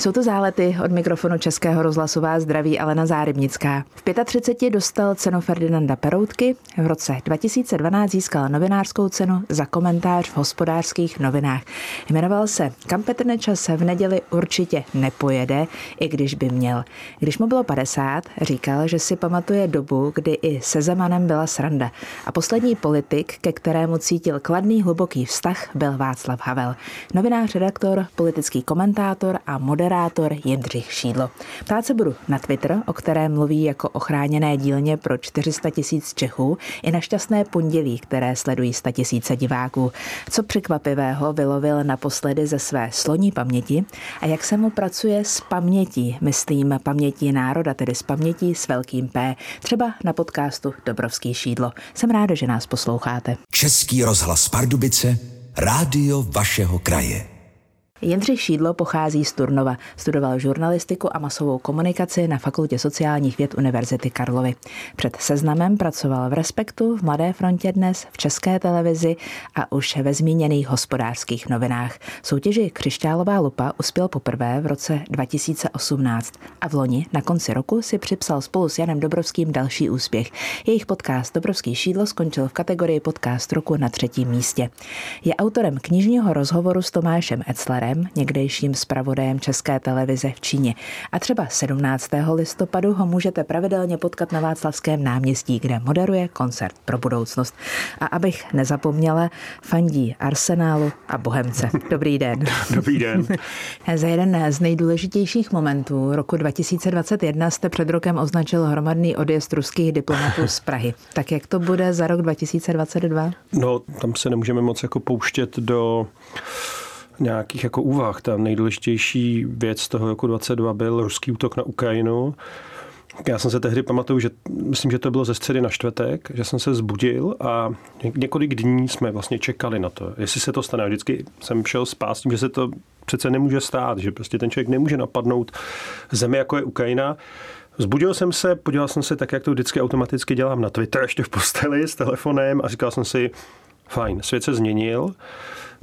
Jsou to zálety od mikrofonu Českého rozhlasová zdraví Alena Zárybnická. V 35 dostal cenu Ferdinanda Peroutky, v roce 2012 získal novinářskou cenu za komentář v hospodářských novinách. Jmenoval se Kam Petr Nečas v neděli určitě nepojede, i když by měl. Když mu bylo 50, říkal, že si pamatuje dobu, kdy i se Zemanem byla sranda. A poslední politik, ke kterému cítil kladný hluboký vztah, byl Václav Havel. Novinář, redaktor, politický komentátor a moderátor moderátor Jindřich Šídlo. Ptát se budu na Twitter, o kterém mluví jako o chráněné dílně pro 400 tisíc Čechů, i na šťastné pondělí, které sledují 100 tisíce diváků. Co překvapivého vylovil naposledy ze své sloní paměti a jak se mu pracuje s pamětí, myslím pamětí národa, tedy s pamětí s velkým P, třeba na podcastu Dobrovský šídlo. Jsem ráda, že nás posloucháte. Český rozhlas Pardubice, rádio vašeho kraje. Jindřich Šídlo pochází z Turnova. Studoval žurnalistiku a masovou komunikaci na Fakultě sociálních věd Univerzity Karlovy. Před seznamem pracoval v Respektu, v Mladé frontě dnes, v České televizi a už ve zmíněných hospodářských novinách. Soutěži Křišťálová lupa uspěl poprvé v roce 2018 a v loni na konci roku si připsal spolu s Janem Dobrovským další úspěch. Jejich podcast Dobrovský šídlo skončil v kategorii podcast roku na třetím místě. Je autorem knižního rozhovoru s Tomášem Etzlerem Šafárem, někdejším zpravodajem České televize v Číně. A třeba 17. listopadu ho můžete pravidelně potkat na Václavském náměstí, kde moderuje koncert pro budoucnost. A abych nezapomněla, fandí Arsenálu a Bohemce. Dobrý den. Dobrý den. Za jeden z nejdůležitějších momentů roku 2021 jste před rokem označil hromadný odjezd ruských diplomatů z Prahy. Tak jak to bude za rok 2022? No, tam se nemůžeme moc jako pouštět do nějakých jako úvah. Ta nejdůležitější věc toho roku 22 byl ruský útok na Ukrajinu. Já jsem se tehdy pamatuju, že myslím, že to bylo ze středy na čtvrtek, že jsem se zbudil a několik dní jsme vlastně čekali na to, jestli se to stane. Vždycky jsem šel spát s tím, že se to přece nemůže stát, že prostě ten člověk nemůže napadnout zemi, jako je Ukrajina. Zbudil jsem se, podíval jsem se tak, jak to vždycky automaticky dělám na Twitter, ještě v posteli s telefonem a říkal jsem si, fajn, svět se změnil.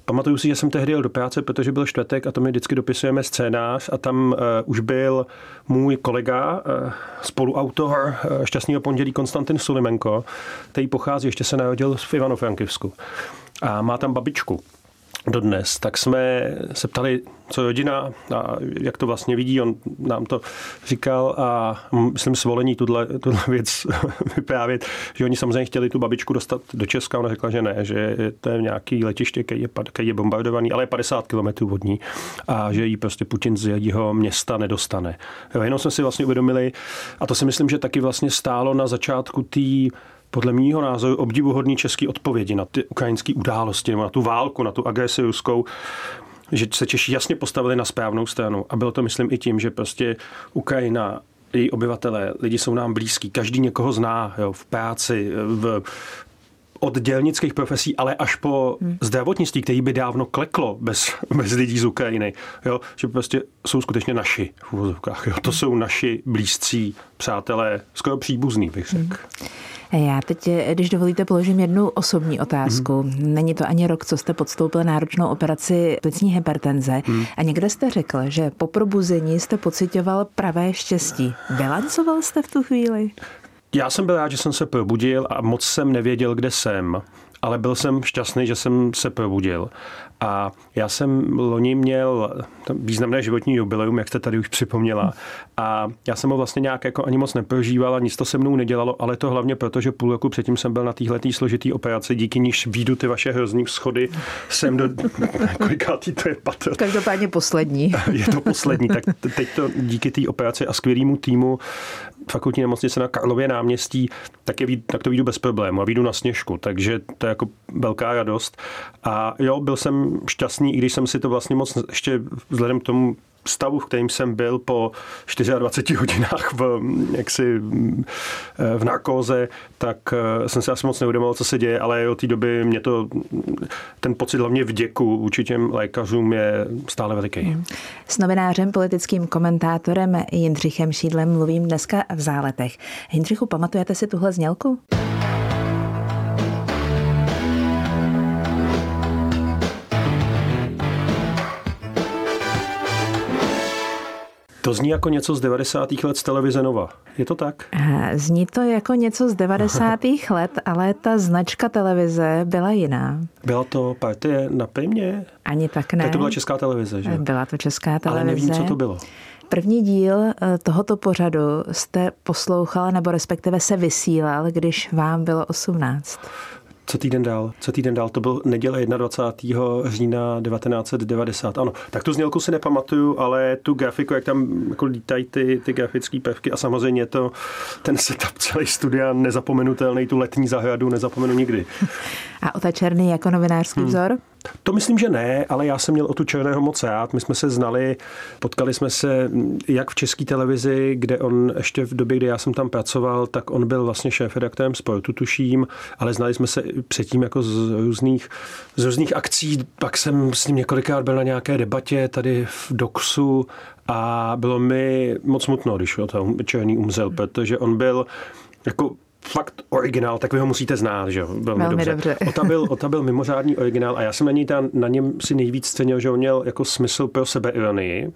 Pamatuju si, že jsem tehdy jel do práce, protože byl čtvrtek a to my vždycky dopisujeme scénář a tam uh, už byl můj kolega, uh, spoluautor uh, Šťastného pondělí Konstantin Sulimenko, který pochází, ještě se narodil v Ivano-Frankivsku a má tam babičku dodnes, tak jsme se ptali, co rodina a jak to vlastně vidí. On nám to říkal a myslím svolení tuhle, tuhle věc vyprávět, že oni samozřejmě chtěli tu babičku dostat do Česka. Ona řekla, že ne, že to je nějaký letiště, který je, který je bombardovaný, ale je 50 kilometrů od ní a že jí prostě Putin z jeho města nedostane. Jo, jenom jsme si vlastně uvědomili, a to si myslím, že taky vlastně stálo na začátku té podle mýho názoru obdivuhodný český odpovědi na ty ukrajinské události, nebo na tu válku, na tu agresi ruskou, že se Češi jasně postavili na správnou stranu. A bylo to, myslím, i tím, že prostě Ukrajina její obyvatelé, lidi jsou nám blízký, každý někoho zná jo, v práci, v, od dělnických profesí, ale až po hmm. zdravotnictví, který by dávno kleklo bez, bez lidí z Ukrajiny. Jo? Že prostě jsou skutečně naši v uvozovkách. Jo? To hmm. jsou naši blízcí přátelé, skoro příbuzný, bych řekl. Hmm. Já teď, když dovolíte, položím jednu osobní otázku. Mm. Není to ani rok, co jste podstoupil náročnou operaci plicní hypertenze mm. a někde jste řekl, že po probuzení jste pocitoval pravé štěstí. Bilancoval jste v tu chvíli? Já jsem byl rád, že jsem se probudil a moc jsem nevěděl, kde jsem ale byl jsem šťastný, že jsem se probudil. A já jsem loni měl významné životní jubileum, jak jste tady už připomněla. A já jsem ho vlastně nějak jako ani moc neprožíval a nic to se mnou nedělalo, ale to hlavně proto, že půl roku předtím jsem byl na téhle složitý operaci, díky níž výjdu ty vaše hrozný schody jsem do kolikátý to je patr. Každopádně poslední. Je to poslední, tak teď to díky té operaci a skvělému týmu fakultní nemocnice na Karlově náměstí, tak, je, tak to výjdu bez problému a výjdu na sněžku, takže to je jako velká radost. A jo, byl jsem šťastný, i když jsem si to vlastně moc ještě vzhledem k tomu stavu, v kterém jsem byl po 24 hodinách v, jaksi, v narkóze, tak eh, jsem si asi moc neuvědomoval, co se děje, ale od té doby mě to, ten pocit hlavně vděku vůči těm lékařům je stále veliký. Hmm. S novinářem, politickým komentátorem Jindřichem Šídlem mluvím dneska v Záletech. Jindřichu, pamatujete si tuhle znělku? To zní jako něco z 90. let z televize Nova. Je to tak? Eh, zní to jako něco z 90. let, ale ta značka televize byla jiná. Byla to partie na Primě? Ani tak ne. Tak to byla česká televize, že? Byla to česká televize. Ale nevím, co to bylo. První díl eh, tohoto pořadu jste poslouchala nebo respektive se vysílal, když vám bylo 18. Co týden dál? Co týden dál? To byl neděle 21. října 1990. Ano, tak tu znělku si nepamatuju, ale tu grafiku, jak tam jako lítají ty, ty grafické prvky a samozřejmě to, ten setup celý studia nezapomenutelný, tu letní zahradu nezapomenu nikdy. A Ota Černý jako novinářský hmm. vzor? To myslím, že ne, ale já jsem měl o tu Černého moc rád. My jsme se znali, potkali jsme se jak v české televizi, kde on ještě v době, kdy já jsem tam pracoval, tak on byl vlastně šéf-redaktorem sportu, tuším, ale znali jsme se předtím jako z různých, z různých akcí. Pak jsem s ním několikrát byl na nějaké debatě tady v Doxu a bylo mi moc smutno, když o tom Černý umřel, protože on byl jako fakt originál, tak vy ho musíte znát, že jo? Velmi, Velmi dobře. dobře. Ota, byl, Ota byl mimořádný originál a já jsem na, něj tam, na něm si nejvíc cenil, že on měl jako smysl pro sebeironii,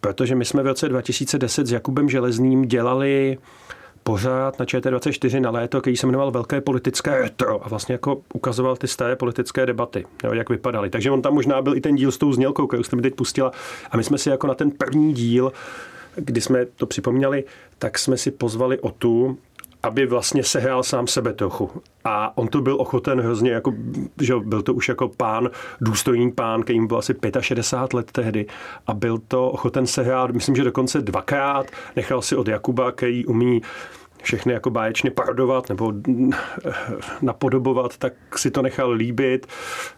protože my jsme v roce 2010 s Jakubem Železným dělali pořád na ČT24 na léto, který se jmenoval Velké politické retro a vlastně jako ukazoval ty staré politické debaty, jo, jak vypadaly. Takže on tam možná byl i ten díl s tou znělkou, kterou jste mi teď pustila a my jsme si jako na ten první díl kdy jsme to připomněli, tak jsme si pozvali o tu, aby vlastně sehrál sám sebe trochu. A on to byl ochoten hrozně, jako, že byl to už jako pán, důstojný pán, který byl asi 65 let tehdy a byl to ochoten sehrát, myslím, že dokonce dvakrát, nechal si od Jakuba, který umí všechny jako báječně parodovat nebo napodobovat, tak si to nechal líbit,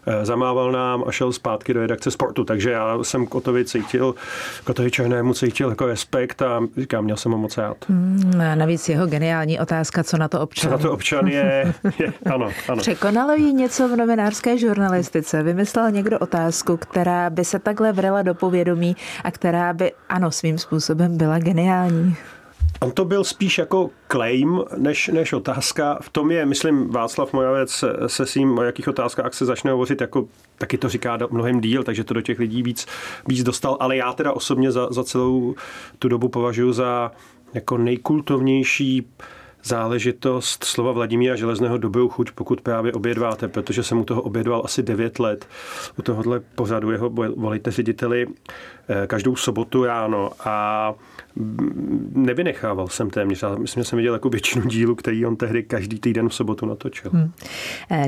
eh, zamával nám a šel zpátky do redakce sportu. Takže já jsem Kotovi cítil, Kotovi Černému cítil jako respekt a říkám, měl jsem ho moc rád. Hmm, a navíc jeho geniální otázka, co na to občan. Co na to občan je, je ano, ano. Překonalo jí něco v novinářské žurnalistice? Vymyslel někdo otázku, která by se takhle vrela do povědomí a která by, ano, svým způsobem byla geniální? On to byl spíš jako claim, než, než otázka. V tom je, myslím, Václav Mojavec se svým, o jakých otázkách se začne hovořit, jako taky to říká mnohem díl, takže to do těch lidí víc, víc dostal. Ale já teda osobně za, za celou tu dobu považuji za jako nejkultovnější záležitost slova Vladimíra Železného dobrou chuť, pokud právě obědváte, protože jsem u toho obědval asi 9 let. U tohohle pořadu jeho volíte řediteli eh, každou sobotu ráno a nevynechával jsem téměř. Já myslím, že jsem viděl jako většinu dílu, který on tehdy každý týden v sobotu natočil. Hmm.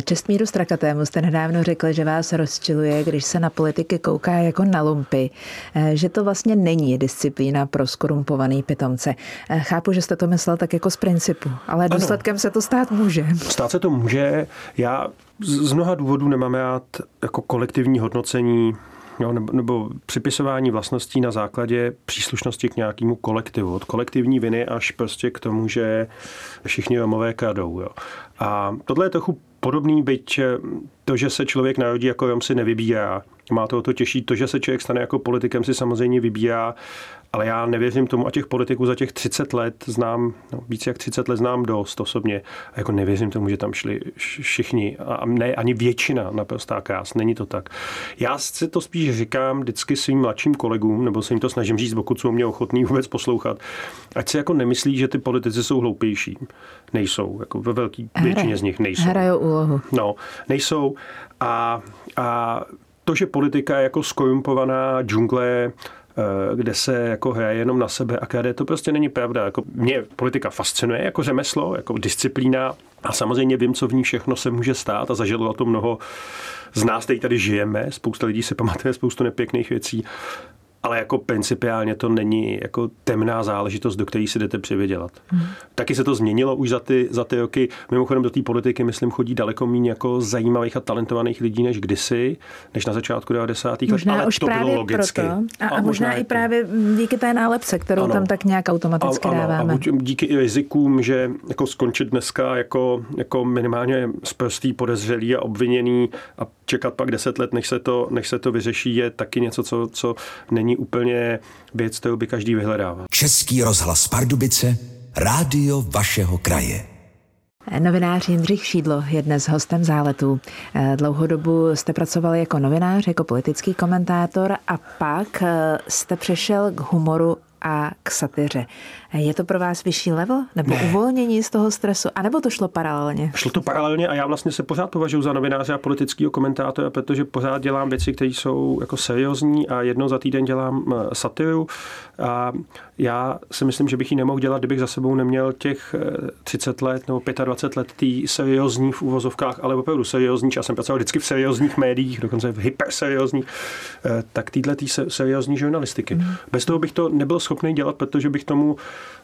Čestmíru Strakatému jste nedávno řekl, že vás rozčiluje, když se na politiky kouká jako na lumpy, eh, že to vlastně není disciplína pro skorumpovaný pitomce. Eh, chápu, že jste to myslel tak jako z principu, ale důsledkem ano. se to stát může. Stát se to může. Já z mnoha důvodů nemám rád jako kolektivní hodnocení jo, nebo, nebo připisování vlastností na základě příslušnosti k nějakému kolektivu. Od kolektivní viny až prostě k tomu, že všichni Romové kradou. Jo. A tohle je trochu podobný, byť to, že se člověk narodí jako Rom si nevybírá. Má to o to těžší. To, že se člověk stane jako politikem, si samozřejmě vybírá ale já nevěřím tomu a těch politiků za těch 30 let znám, no, víc jak 30 let znám dost osobně. A jako nevěřím tomu, že tam šli všichni. A ne ani většina naprostá krás. Není to tak. Já si to spíš říkám vždycky svým mladším kolegům, nebo se jim to snažím říct, pokud jsou mě ochotní vůbec poslouchat. Ať si jako nemyslí, že ty politici jsou hloupější. Nejsou. Jako ve velké většině z nich nejsou. Hrajou úlohu. No, nejsou. A, a to, že politika je jako skorumpovaná džungle Eh, kde se jako hraje jenom na sebe a KD to prostě není pravda. Jako mě politika fascinuje jako řemeslo, jako disciplína a samozřejmě vím, co v ní všechno se může stát a zažilo to mnoho z nás, který tady žijeme. Spousta lidí si pamatuje spoustu nepěkných věcí ale jako principiálně to není jako temná záležitost, do které si jdete přivydělat. Hmm. Taky se to změnilo už za ty, za ty roky. Mimochodem do té politiky, myslím, chodí daleko méně jako zajímavých a talentovaných lidí než kdysi, než na začátku 90. let. Možná ale už to právě bylo logicky. Proto. A, a, a možná i právě díky té nálepce, kterou ano. tam tak nějak automaticky a, ano, dáváme. A díky i rizikům, že jako skončit dneska jako, jako minimálně sprostý podezřelý a obviněný a čekat pak deset let, než se to, než se to vyřeší, je taky něco, co, co není úplně věc, kterou by každý vyhledával. Český rozhlas Pardubice, rádio vašeho kraje. Novinář Jindřich Šídlo je dnes hostem záletu. Dlouhou dobu jste pracoval jako novinář, jako politický komentátor a pak jste přešel k humoru a k satyře. Je to pro vás vyšší level nebo ne. uvolnění z toho stresu, anebo to šlo paralelně? Šlo to paralelně a já vlastně se pořád považuji za novináře a politického komentátora, protože pořád dělám věci, které jsou jako seriózní a jednou za týden dělám eh, satiru a já si myslím, že bych ji nemohl dělat, kdybych za sebou neměl těch 30 eh, let nebo 25 let tý seriózní v úvozovkách, ale opravdu seriózní, já jsem pracoval vždycky v seriózních médiích, dokonce v hyperseriózních, eh, tak týhle tý seriózní žurnalistiky. Mm. Bez toho bych to nebyl schopný dělat, protože bych tomu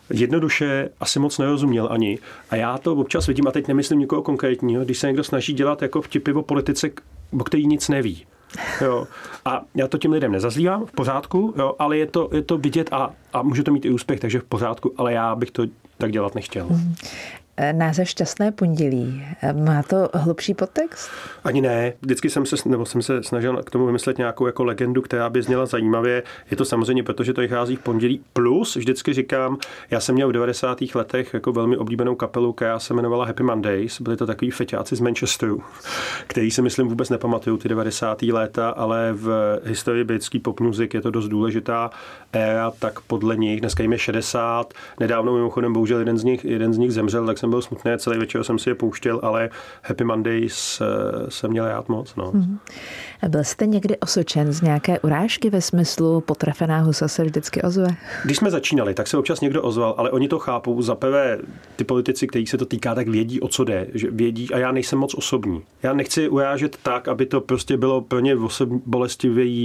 jednoduše asi moc nerozuměl ani. A já to občas vidím, a teď nemyslím nikoho konkrétního, když se někdo snaží dělat jako vtipy o politice, o který nic neví. Jo. A já to těm lidem nezazlívám, v pořádku, jo, ale je to, je to vidět a, a může to mít i úspěch, takže v pořádku, ale já bych to tak dělat nechtěl. Mm. Název Šťastné pondělí, má to hlubší podtext? Ani ne. Vždycky jsem se, nebo jsem se snažil k tomu vymyslet nějakou jako legendu, která by zněla zajímavě. Je to samozřejmě, protože to vychází v pondělí. Plus, vždycky říkám, já jsem měl v 90. letech jako velmi oblíbenou kapelu, která se jmenovala Happy Mondays. Byli to takový feťáci z Manchesteru, který si myslím vůbec nepamatuju ty 90. léta, ale v historii britské pop music je to dost důležitá éra, tak podle nich, dneska jim je 60, nedávno mimochodem bohužel jeden z nich, jeden z nich zemřel, tak jsem byl smutný, celý večer jsem si je pouštěl, ale Happy Mondays jsem měl rád moc. No. Mm-hmm. Byl jste někdy osočen z nějaké urážky ve smyslu potrefená husa se vždycky ozve? Když jsme začínali, tak se občas někdo ozval, ale oni to chápou. Za prvé, ty politici, kterých se to týká, tak vědí, o co jde. Že vědí a já nejsem moc osobní. Já nechci urážet tak, aby to prostě bylo pro ně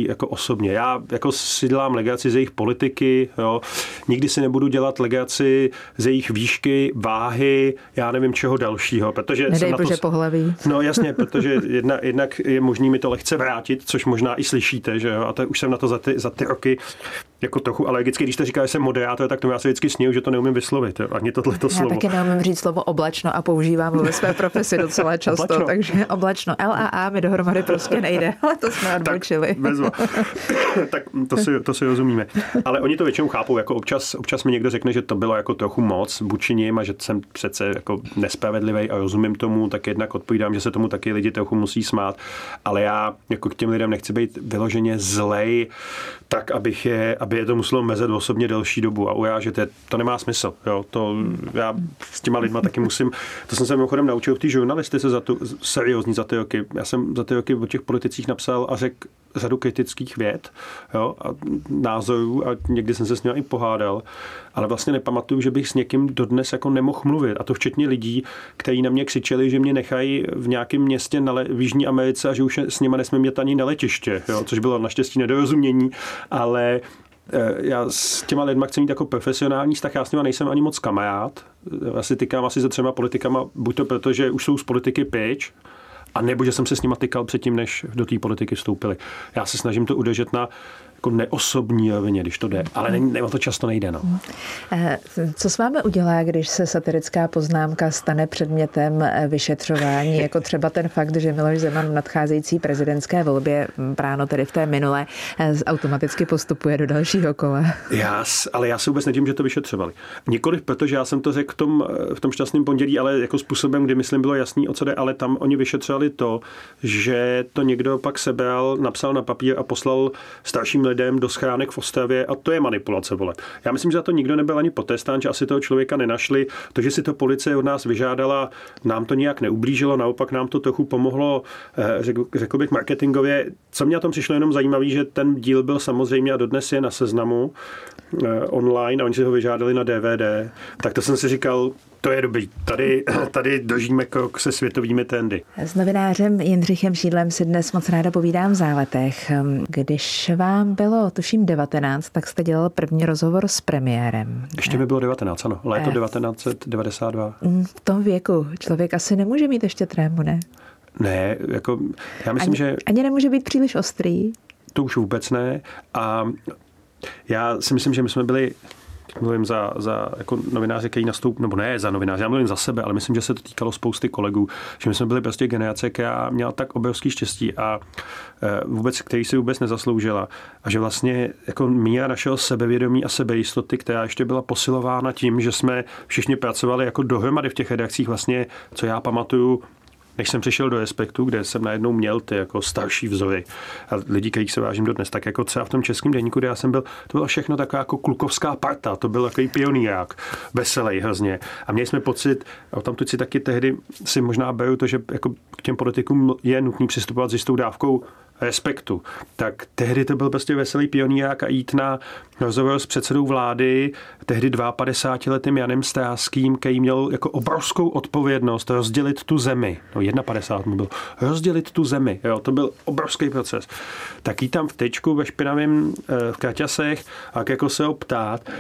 jako osobně. Já jako si dělám legaci z jejich politiky, jo. nikdy si nebudu dělat legaci z jejich výšky, váhy, já nevím čeho dalšího, protože Nedej jsem na to... pohlaví. No jasně, protože jedna, jednak je možný mi to lehce vrátit, což možná i slyšíte, že jo, a to už jsem na to za ty, za ty roky jako trochu alergický. Když jste říká, že jsem moderátor, tak to já se vždycky sněju, že to neumím vyslovit. Jo? Ani tohle to slovo. Já taky neumím říct slovo oblačno a používám ho ve své profesi docela často. oblačno. Takže oblačno. L a A mi dohromady prostě nejde, ale to jsme odbočili. tak, tak to si, to si rozumíme. Ale oni to většinou chápou, jako občas, občas mi někdo řekne, že to bylo jako trochu moc vůči nim a že jsem přece jako nespravedlivý a rozumím tomu, tak jednak odpovídám, že se tomu taky lidi trochu musí smát. Ale já jako k těm lidem nechci být vyloženě zlej, tak abych je, aby je to muselo mezet osobně delší dobu a ujážet je, to nemá smysl. Jo? To já s těma lidma taky musím, to jsem se mimochodem naučil v té žurnalistice za tu, seriózní za ty roky. Já jsem za ty roky o těch politicích napsal a řekl řadu kritických věd jo, a názorů a někdy jsem se s nimi i pohádal, ale vlastně nepamatuju, že bych s někým dodnes jako nemohl mluvit. A to včetně lidí, kteří na mě křičeli, že mě nechají v nějakém městě na le- v Jižní Americe a že už s nimi nesmím jet ani na letiště, jo, což bylo naštěstí nedorozumění, ale eh, já s těma lidma chci mít jako profesionální vztah, já s nima nejsem ani moc kamarád. Já si tykám asi se třema politikama, buď to proto, že už jsou z politiky pryč, a nebo že jsem se s nima tykal předtím, než do té politiky vstoupili. Já se snažím to udržet na jako neosobní rovině, když to jde, ale ne, ne, to často nejde. No. Eh, co s vámi udělá, když se satirická poznámka stane předmětem eh, vyšetřování, jako třeba ten fakt, že Miloš Zeman v nadcházející prezidentské volbě, práno tedy v té minulé, eh, automaticky postupuje do dalšího kola? Já, ale já se vůbec nedím, že to vyšetřovali. Nikoliv, protože já jsem to řekl v tom, v tom šťastném pondělí, ale jako způsobem, kdy myslím bylo jasný, o co jde, ale tam oni vyšetřovali to, že to někdo pak sebral, napsal na papír a poslal starším lidem do schránek v Ostravě a to je manipulace voleb. Já myslím, že za to nikdo nebyl ani potestán, že asi toho člověka nenašli. To, že si to policie od nás vyžádala, nám to nějak neublížilo, naopak nám to trochu pomohlo, eh, řekl, řekl bych marketingově. Co mě na tom přišlo jenom zajímavé, že ten díl byl samozřejmě a dodnes je na seznamu eh, online a oni si ho vyžádali na DVD. Tak to jsem si říkal, to je dobrý. Tady, tady dožíme krok se světovými trendy. S novinářem Jindřichem Šídlem si dnes moc ráda povídám v záletech. Když vám bylo, tuším, 19, tak jste dělal první rozhovor s premiérem. Ještě mi bylo 19, ano. Léto 1992. Eh. Mm, v tom věku člověk asi nemůže mít ještě trému, ne? Ne, jako já myslím, ani, že... Ani nemůže být příliš ostrý. To už vůbec ne. A já si myslím, že my jsme byli mluvím za, za jako novináře, který nastup, nebo ne za novináře, já mluvím za sebe, ale myslím, že se to týkalo spousty kolegů, že my jsme byli prostě generace, která měla tak obrovský štěstí a e, vůbec, který si vůbec nezasloužila. A že vlastně jako míra našeho sebevědomí a sebejistoty, která ještě byla posilována tím, že jsme všichni pracovali jako dohromady v těch redakcích, vlastně, co já pamatuju, než jsem přišel do Respektu, kde jsem najednou měl ty jako starší vzory a lidi, kterých se vážím dodnes, tak jako třeba v tom českém denníku, kde já jsem byl, to bylo všechno taková jako klukovská parta, to byl takový pionýrák, veselý hrozně. A měli jsme pocit, a tam si taky tehdy si možná beru to, že jako k těm politikům je nutný přistupovat s jistou dávkou respektu. Tak tehdy to byl prostě veselý pionýrák a jít na rozhovor s předsedou vlády, tehdy 52-letým Janem Stráským, který měl jako obrovskou odpovědnost rozdělit tu zemi. No 51 mu byl. Rozdělit tu zemi. Jo, to byl obrovský proces. Tak jít tam v tečku ve špinavém eh, v kraťasech a jako se ho ptát,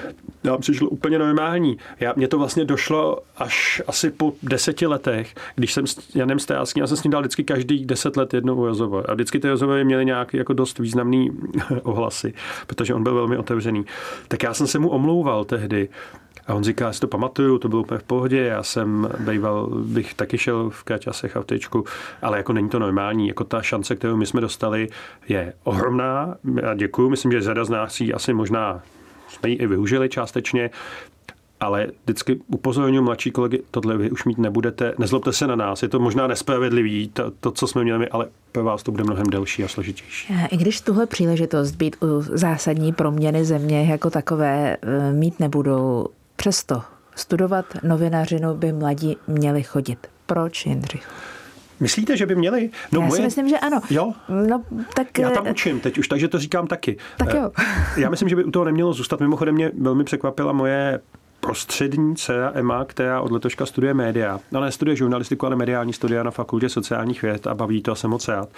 nám přišlo úplně normální. Já, mně to vlastně došlo až asi po deseti letech, když jsem s Janem Stráským, já jsem s ním dal vždycky každý deset let jednou rozhovor. A vždycky ty měly nějaký jako dost významný ohlasy, protože on byl velmi otevřený. Tak já jsem se mu omlouval tehdy. A on říká, já si to pamatuju, to bylo úplně v pohodě, já jsem býval, bych taky šel v kraťasech a v tečku, ale jako není to normální, jako ta šance, kterou my jsme dostali, je ohromná. Já děkuju, myslím, že řada z nás ji asi možná jsme ji i využili částečně, ale vždycky upozorňuji mladší kolegy, tohle vy už mít nebudete, nezlobte se na nás, je to možná nespravedlivý, to, to co jsme měli, ale pro vás to bude mnohem delší a složitější. I když tuhle příležitost být u zásadní proměny země jako takové e, mít nebudou, přesto studovat novinařinu by mladí měli chodit. Proč, Jindřich? Myslíte, že by měli? No, Já moje... si myslím, že ano. Jo? No, tak... Já tam e, učím teď už, takže to říkám taky. Tak jo. Já myslím, že by u toho nemělo zůstat. Mimochodem mě velmi překvapila moje prostřední dcera Emma, která od letoška studuje média. Ona nestuduje žurnalistiku, ale mediální studia na fakultě sociálních věd a baví to a jsem moc rád.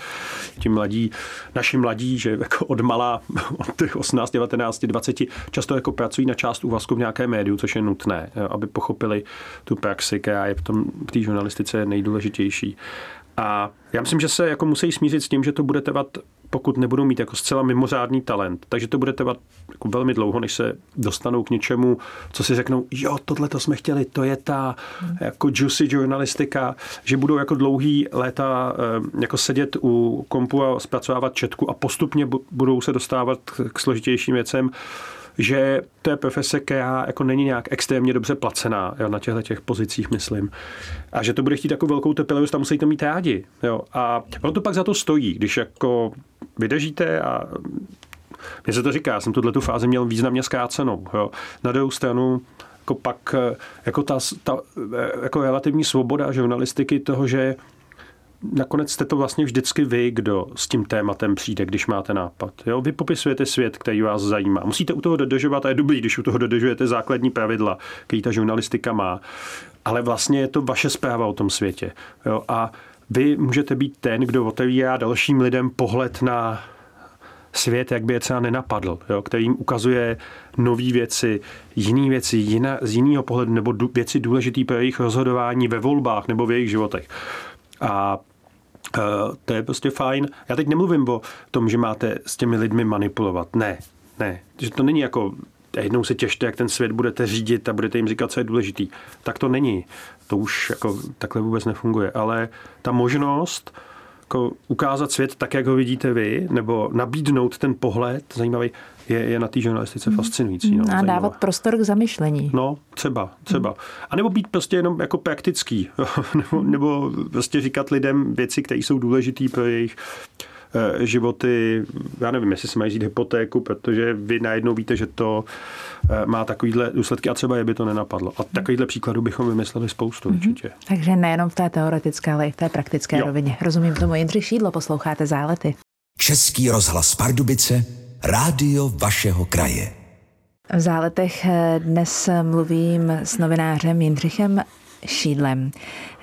Ti mladí, naši mladí, že jako od malá, od těch 18, 19, 20, často jako pracují na část úvazku v nějaké médiu, což je nutné, aby pochopili tu praxi, která je v tom v té žurnalistice nejdůležitější. A já myslím, že se jako musí smířit s tím, že to bude trvat, pokud nebudou mít jako zcela mimořádný talent. Takže to bude trvat jako velmi dlouho, než se dostanou k něčemu, co si řeknou, jo, tohle to jsme chtěli, to je ta jako juicy žurnalistika, že budou jako dlouhý léta eh, jako sedět u kompu a zpracovávat četku a postupně budou se dostávat k složitějším věcem že to je profese, která jako není nějak extrémně dobře placená jo, na těchto těch pozicích, myslím. A že to bude chtít jako velkou trpělivost a musí to mít rádi. Jo. A ono to pak za to stojí, když jako vydržíte a mně se to říká, já jsem tuhle tu fázi měl významně zkrácenou. Jo. Na druhou stranu jako pak jako ta, ta jako relativní svoboda žurnalistiky toho, že nakonec jste to vlastně vždycky vy, kdo s tím tématem přijde, když máte nápad. Jo? Vy popisujete svět, který vás zajímá. Musíte u toho dodržovat a je dobrý, když u toho dodržujete základní pravidla, který ta žurnalistika má. Ale vlastně je to vaše zpráva o tom světě. Jo? A vy můžete být ten, kdo otevírá dalším lidem pohled na svět, jak by je třeba nenapadl, jo? který jim ukazuje nové věci, jiné věci, jiná, z jiného pohledu, nebo věci důležité pro jejich rozhodování ve volbách nebo v jejich životech. A Uh, to je prostě fajn. Já teď nemluvím o tom, že máte s těmi lidmi manipulovat. Ne, ne. Že to není jako jednou se těšte, jak ten svět budete řídit a budete jim říkat, co je důležitý. Tak to není. To už jako takhle vůbec nefunguje. Ale ta možnost jako ukázat svět tak, jak ho vidíte vy, nebo nabídnout ten pohled zajímavý, je, je na té žurnalistice fascinující. No, a dávat zajímavé. prostor k zamyšlení. No, třeba, třeba. A nebo být prostě jenom jako praktický, nebo, nebo prostě říkat lidem věci, které jsou důležité pro jejich eh, životy, já nevím, jestli si mají vzít hypotéku, protože vy najednou víte, že to eh, má takovýhle důsledky a třeba je by to nenapadlo. A takovýchhle příkladů bychom vymysleli spoustu mm-hmm. určitě. Takže nejenom v té teoretické, ale i v té praktické jo. rovině. Rozumím tomu. Jindřich Šídlo, posloucháte Zálety. Český rozhlas Pardubice Rádio vašeho kraje. V záletech dnes mluvím s novinářem Jindřichem Šídlem.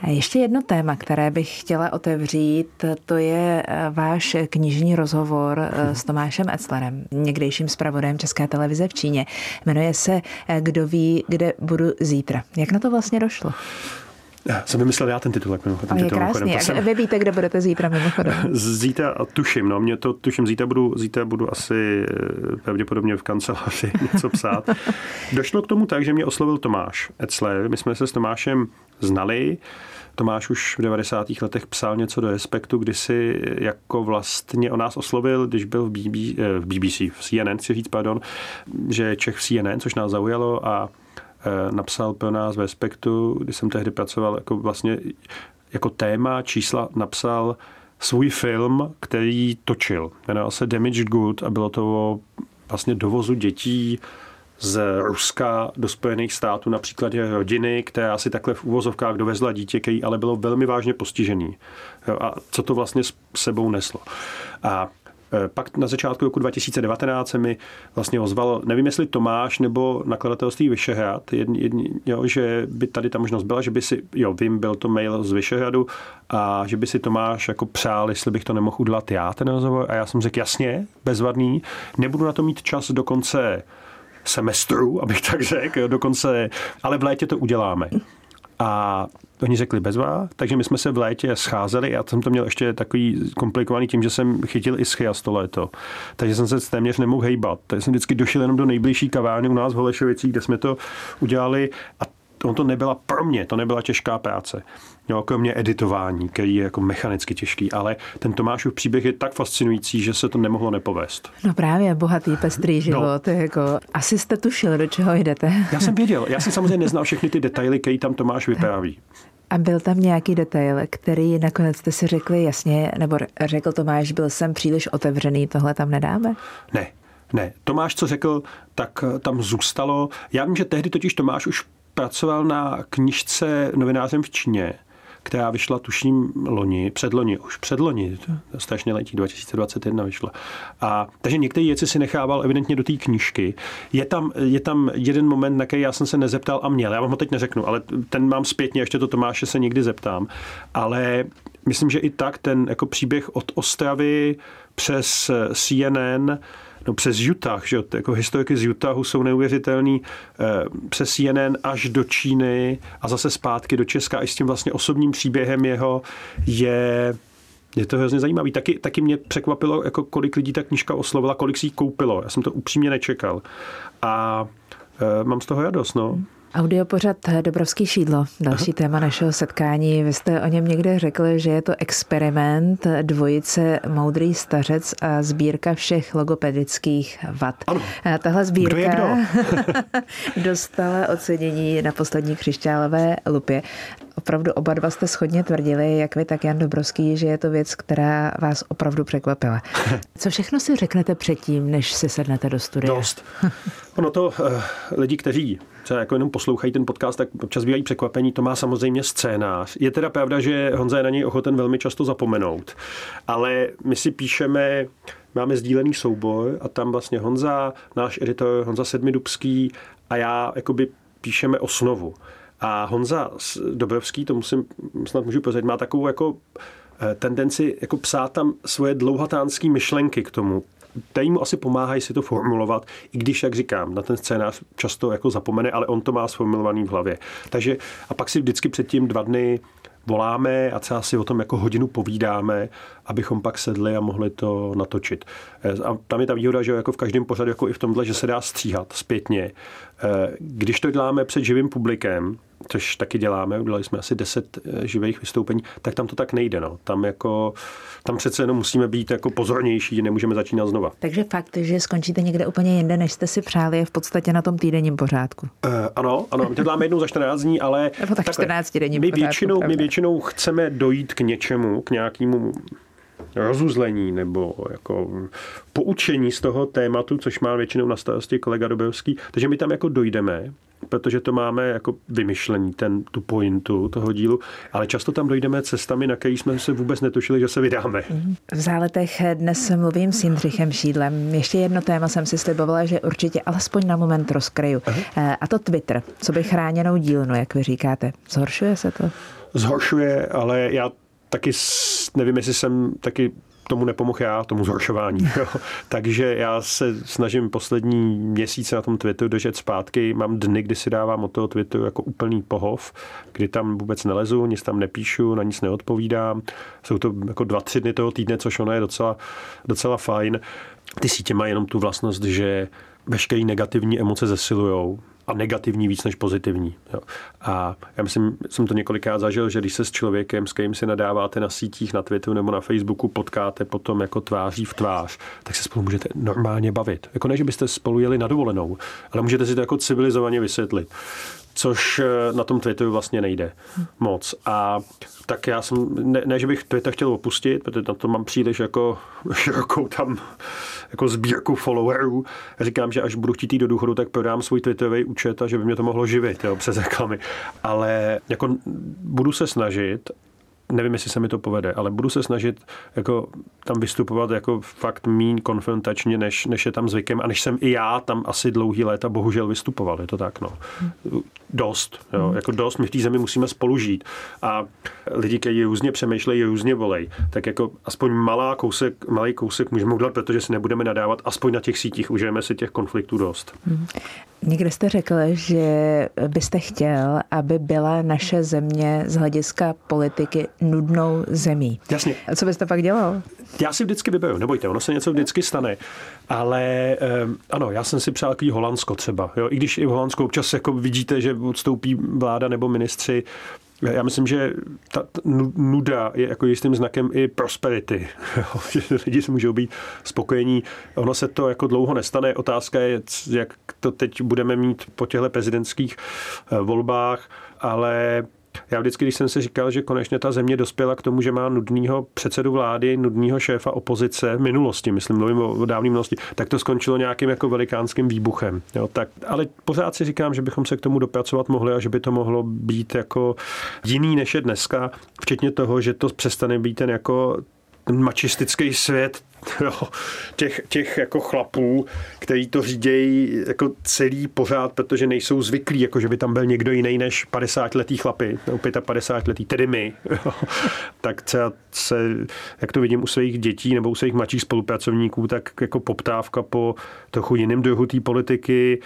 Ještě jedno téma, které bych chtěla otevřít, to je váš knižní rozhovor s Tomášem Etzlerem, někdejším zpravodajem České televize v Číně. Jmenuje se Kdo ví, kde budu zítra. Jak na to vlastně došlo? Já jsem vymyslel já ten titulek mimochodem. je krásný. Jak jsem... Vy víte, kde budete zítra mimochodem? Zítra tuším, no, mě to tuším, zítra budu, zítra budu asi eh, pravděpodobně v kanceláři něco psát. Došlo k tomu tak, že mě oslovil Tomáš Etzler. My jsme se s Tomášem znali. Tomáš už v 90. letech psal něco do Respektu, kdy si jako vlastně o nás oslovil, když byl v, BB, eh, v BBC, v CNN, chci říct, pardon, že Čech v CNN, což nás zaujalo a napsal pro nás ve Respektu, kdy jsem tehdy pracoval jako vlastně jako téma čísla napsal svůj film, který točil. Jmenoval se Damaged Good a bylo to o vlastně dovozu dětí z Ruska do Spojených států na příkladě rodiny, která si takhle v úvozovkách dovezla dítě, který ale bylo velmi vážně postižený. A co to vlastně s sebou neslo. A pak na začátku roku 2019 se mi vlastně ozval, nevím jestli Tomáš nebo nakladatelství Vyšehrad, jedn, jedn, jo, že by tady ta možnost byla, že by si, jo, vím, byl to mail z Vyšehradu a že by si Tomáš jako přál, jestli bych to nemohl udělat já, ten rozhovor. A já jsem řekl, jasně, bezvadný, nebudu na to mít čas do konce semestru, abych tak řekl, dokonce, ale v létě to uděláme. A oni řekli bezva, takže my jsme se v létě scházeli. Já jsem to měl ještě takový komplikovaný tím, že jsem chytil i schias to léto. Takže jsem se téměř nemohl hejbat. Takže jsem vždycky došel jenom do nejbližší kavárny u nás v Holešovicích, kde jsme to udělali a on to nebyla pro mě, to nebyla těžká práce. Jo, kromě editování, který je jako mechanicky těžký, ale ten Tomášův příběh je tak fascinující, že se to nemohlo nepovést. No právě, bohatý, pestrý no. život. No. Jako, asi jste tušil, do čeho jdete. Já jsem věděl, já jsem samozřejmě neznal všechny ty detaily, který tam Tomáš vypráví. A byl tam nějaký detail, který nakonec jste si řekli jasně, nebo řekl Tomáš, byl jsem příliš otevřený, tohle tam nedáme? Ne, ne. Tomáš, co řekl, tak tam zůstalo. Já vím, že tehdy totiž Tomáš už pracoval na knižce novinářem v Číně, která vyšla, tuším, loni, předloni, už předloni, strašně letí, 2021 vyšla. A, takže některé věci si nechával evidentně do té knížky. Je tam, je tam jeden moment, na který já jsem se nezeptal a měl, já vám ho teď neřeknu, ale ten mám zpětně, ještě to Tomáše se někdy zeptám. Ale myslím, že i tak ten jako příběh od Ostravy přes CNN no přes Utah, že jako historiky z Utahu jsou neuvěřitelný, eh, přes CNN až do Číny a zase zpátky do Česka i s tím vlastně osobním příběhem jeho je je to hrozně zajímavý. Taky, taky mě překvapilo, jako kolik lidí ta knížka oslovila, kolik si ji koupilo. Já jsem to upřímně nečekal. A e, mám z toho radost, no. Audiopořad Dobrovský šídlo, další Aha. téma našeho setkání. Vy jste o něm někde řekl, že je to experiment dvojice Moudrý stařec a sbírka všech logopedických vad. Ano. A tahle sbírka dostala ocenění na poslední křišťálové lupě. Opravdu oba dva jste schodně tvrdili, jak vy, tak Jan Dobrovský, že je to věc, která vás opravdu překvapila. Co všechno si řeknete předtím, než si sednete do studia? Dost. Ono to uh, lidi, kteří třeba jako jenom poslouchají ten podcast, tak občas bývají překvapení. To má samozřejmě scénář. Je teda pravda, že Honza je na něj ochoten velmi často zapomenout. Ale my si píšeme, máme sdílený soubor a tam vlastně Honza, náš editor Honza Sedmidubský a já jakoby píšeme osnovu. A Honza Dobrovský, to musím, snad můžu pozdět, má takovou jako eh, tendenci jako psát tam svoje dlouhatánské myšlenky k tomu tady mu asi pomáhají si to formulovat, i když, jak říkám, na ten scénář často jako zapomene, ale on to má sformulovaný v hlavě. Takže a pak si vždycky předtím dva dny voláme a třeba si o tom jako hodinu povídáme, abychom pak sedli a mohli to natočit. Eh, a tam je ta výhoda, že jako v každém pořadu, jako i v tomhle, že se dá stříhat zpětně. Eh, když to děláme před živým publikem, což taky děláme, udělali jsme asi 10 eh, živých vystoupení, tak tam to tak nejde. No. Tam, jako, tam přece jenom musíme být jako pozornější, nemůžeme začínat znova. Takže fakt, že skončíte někde úplně jinde, než jste si přáli, je v podstatě na tom týdenním pořádku. Uh, ano, ano, my to děláme jednou za 14 dní, ale... Nebo tak 14 denním my většinou, my většinou chceme dojít k něčemu, k nějakému rozuzlení nebo jako poučení z toho tématu, což má většinou na starosti kolega Dobrovský. Takže my tam jako dojdeme, protože to máme jako vymyšlení, ten, tu pointu toho dílu, ale často tam dojdeme cestami, na který jsme se vůbec netušili, že se vydáme. V záletech dnes mluvím s Jindřichem Šídlem. Ještě jedno téma jsem si slibovala, že určitě alespoň na moment rozkryju. Aha. Eh, a to Twitter, co by chráněnou dílnu, jak vy říkáte. Zhoršuje se to? Zhoršuje, ale já taky nevím, jestli jsem taky tomu nepomohl já, tomu zhoršování. Takže já se snažím poslední měsíce na tom Twitteru držet zpátky. Mám dny, kdy si dávám od toho Twitteru jako úplný pohov, kdy tam vůbec nelezu, nic tam nepíšu, na nic neodpovídám. Jsou to jako dva, tři dny toho týdne, což ono je docela, docela fajn. Ty sítě mají jenom tu vlastnost, že veškeré negativní emoce zesilujou a negativní víc než pozitivní. Jo. A já myslím, jsem to několikrát zažil, že když se s člověkem, s kterým si nadáváte na sítích, na Twitteru nebo na Facebooku, potkáte potom jako tváří v tvář, tak se spolu můžete normálně bavit. Jako ne, že byste spolu jeli na dovolenou, ale můžete si to jako civilizovaně vysvětlit. Což eh, na tom Twitteru vlastně nejde moc. A tak já jsem, ne, ne že bych Twitter chtěl opustit, protože na to mám příliš jako širokou tam jako sbírku followerů. Říkám, že až budu chtít jít do důchodu, tak prodám svůj Twitterový účet a že by mě to mohlo živit jo, přes reklamy. Ale jako budu se snažit nevím, jestli se mi to povede, ale budu se snažit jako tam vystupovat jako fakt mín konfrontačně, než, než je tam zvykem a než jsem i já tam asi dlouhý léta bohužel vystupoval, je to tak, no. Dost, jo, jako dost, my v té zemi musíme spolu žít a lidi, kteří různě přemýšlejí, různě volej, tak jako aspoň malá kousek, malý kousek můžeme udělat, protože si nebudeme nadávat, aspoň na těch sítích užijeme si těch konfliktů dost. Hmm. Někde jste řekl, že byste chtěl, aby byla naše země z hlediska politiky nudnou zemí. Jasně. A co byste pak dělal? Já si vždycky vyberu, nebojte, ono se něco vždycky stane. Ale um, ano, já jsem si přál takový Holandsko třeba. Jo? I když i v Holandsku občas jako vidíte, že odstoupí vláda nebo ministři, já myslím, že ta nuda je jako jistým znakem i prosperity. že lidi si můžou být spokojení. Ono se to jako dlouho nestane. Otázka je, jak to teď budeme mít po těchto prezidentských eh, volbách, ale já vždycky, když jsem si říkal, že konečně ta země dospěla k tomu, že má nudného předsedu vlády, nudného šéfa opozice v minulosti, myslím, mluvím o dávné minulosti, tak to skončilo nějakým jako velikánským výbuchem. Jo, tak, ale pořád si říkám, že bychom se k tomu dopracovat mohli a že by to mohlo být jako jiný než je dneska, včetně toho, že to přestane být ten jako mačistický svět jo, těch, těch jako chlapů, který to řídějí jako celý pořád, protože nejsou zvyklí, jako že by tam byl někdo jiný než 50 letý chlapy, nebo 55 letý, tedy my. Jo. tak třeba se, jak to vidím u svých dětí nebo u svých mladších spolupracovníků, tak jako poptávka po trochu jiném druhu té politiky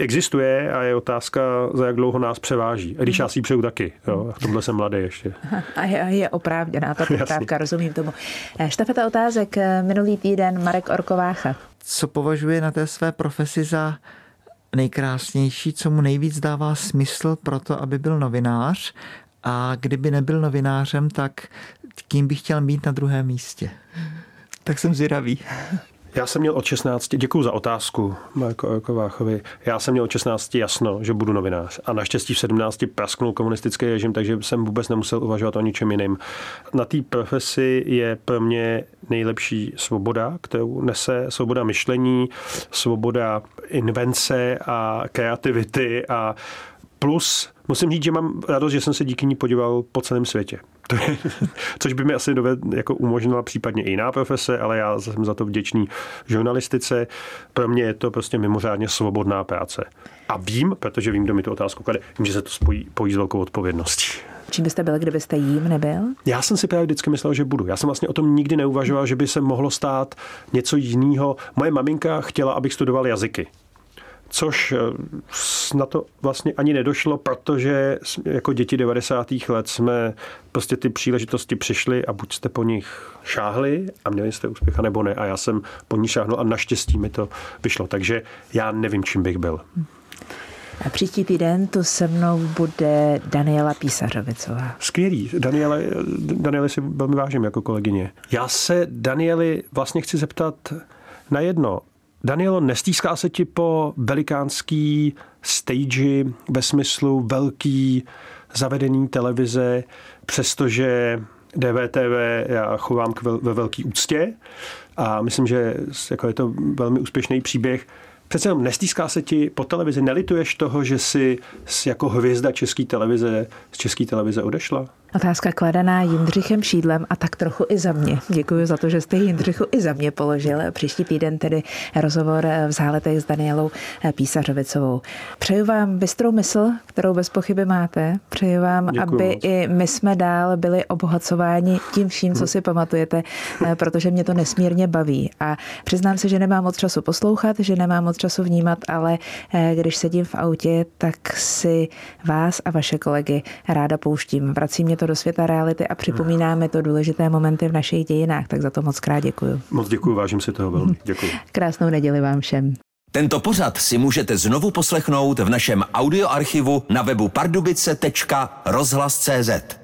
existuje a je otázka, za jak dlouho nás převáží. A když já si ji přeju taky, jo, v tomhle jsem mladý ještě. A je, je oprávněná ta poptávka, rozumím tomu. Štafeta otázek minulý týden Marek Orkovácha. Co považuje na té své profesi za nejkrásnější, co mu nejvíc dává smysl pro to, aby byl novinář a kdyby nebyl novinářem, tak kým by chtěl mít na druhém místě? Tak jsem zvědavý. Já jsem měl od 16, děkuji za otázku, Marko Kováchovi. Já jsem měl od 16 jasno, že budu novinář. A naštěstí v 17 prasknul komunistický režim, takže jsem vůbec nemusel uvažovat o ničem jiném. Na té profesi je pro mě nejlepší svoboda, kterou nese svoboda myšlení, svoboda invence a kreativity a plus musím říct, že mám radost, že jsem se díky ní podíval po celém světě. Což by mi asi doved, jako umožnila případně i jiná profese, ale já jsem za to vděčný žurnalistice. Pro mě je to prostě mimořádně svobodná práce. A vím, protože vím, kdo mi tu otázku klade, vím, že se to spojí, pojí s velkou odpovědností. Čím byste byl, kdybyste jím nebyl? Já jsem si právě vždycky myslel, že budu. Já jsem vlastně o tom nikdy neuvažoval, že by se mohlo stát něco jiného. Moje maminka chtěla, abych studoval jazyky což eh, na to vlastně ani nedošlo, protože jako děti 90. let jsme prostě ty příležitosti přišly a buď jste po nich šáhli a měli jste úspěch, nebo ne. A já jsem po ní šáhnul a naštěstí mi to vyšlo. Takže já nevím, čím bych byl. A příští týden tu se mnou bude Daniela Písařovicová. Skvělý. Daniele, Daniele si velmi vážím jako kolegyně. Já se Danieli vlastně chci zeptat na jedno. Danielo, nestýská se ti po velikánský stage ve smyslu velký zavedení televize, přestože DVTV já chovám ve velký úctě a myslím, že jako je to velmi úspěšný příběh. Přece jenom nestýská se ti po televizi, nelituješ toho, že jsi jako hvězda české televize z české televize odešla? Otázka kladená Jindřichem Šídlem a tak trochu i za mě. Děkuji za to, že jste Jindřichu i za mě položil. Příští týden tedy rozhovor v záletech s Danielou Písařovicovou. Přeju vám bystrou mysl, kterou bez pochyby máte. Přeju vám, Děkuji aby moc. i my jsme dál byli obohacováni tím vším, co si pamatujete, protože mě to nesmírně baví. A přiznám se, že nemám moc času poslouchat, že nemám moc času vnímat, ale eh, když sedím v autě, tak si vás a vaše kolegy ráda pouštím. Vrací mě to do světa reality a připomínáme to důležité momenty v našich dějinách. Tak za to moc krát děkuju. Moc děkuji, vážím si toho velmi. Děkuji. Krásnou neděli vám všem. Tento pořad si můžete znovu poslechnout v našem audioarchivu na webu pardubice.rozhlas.cz.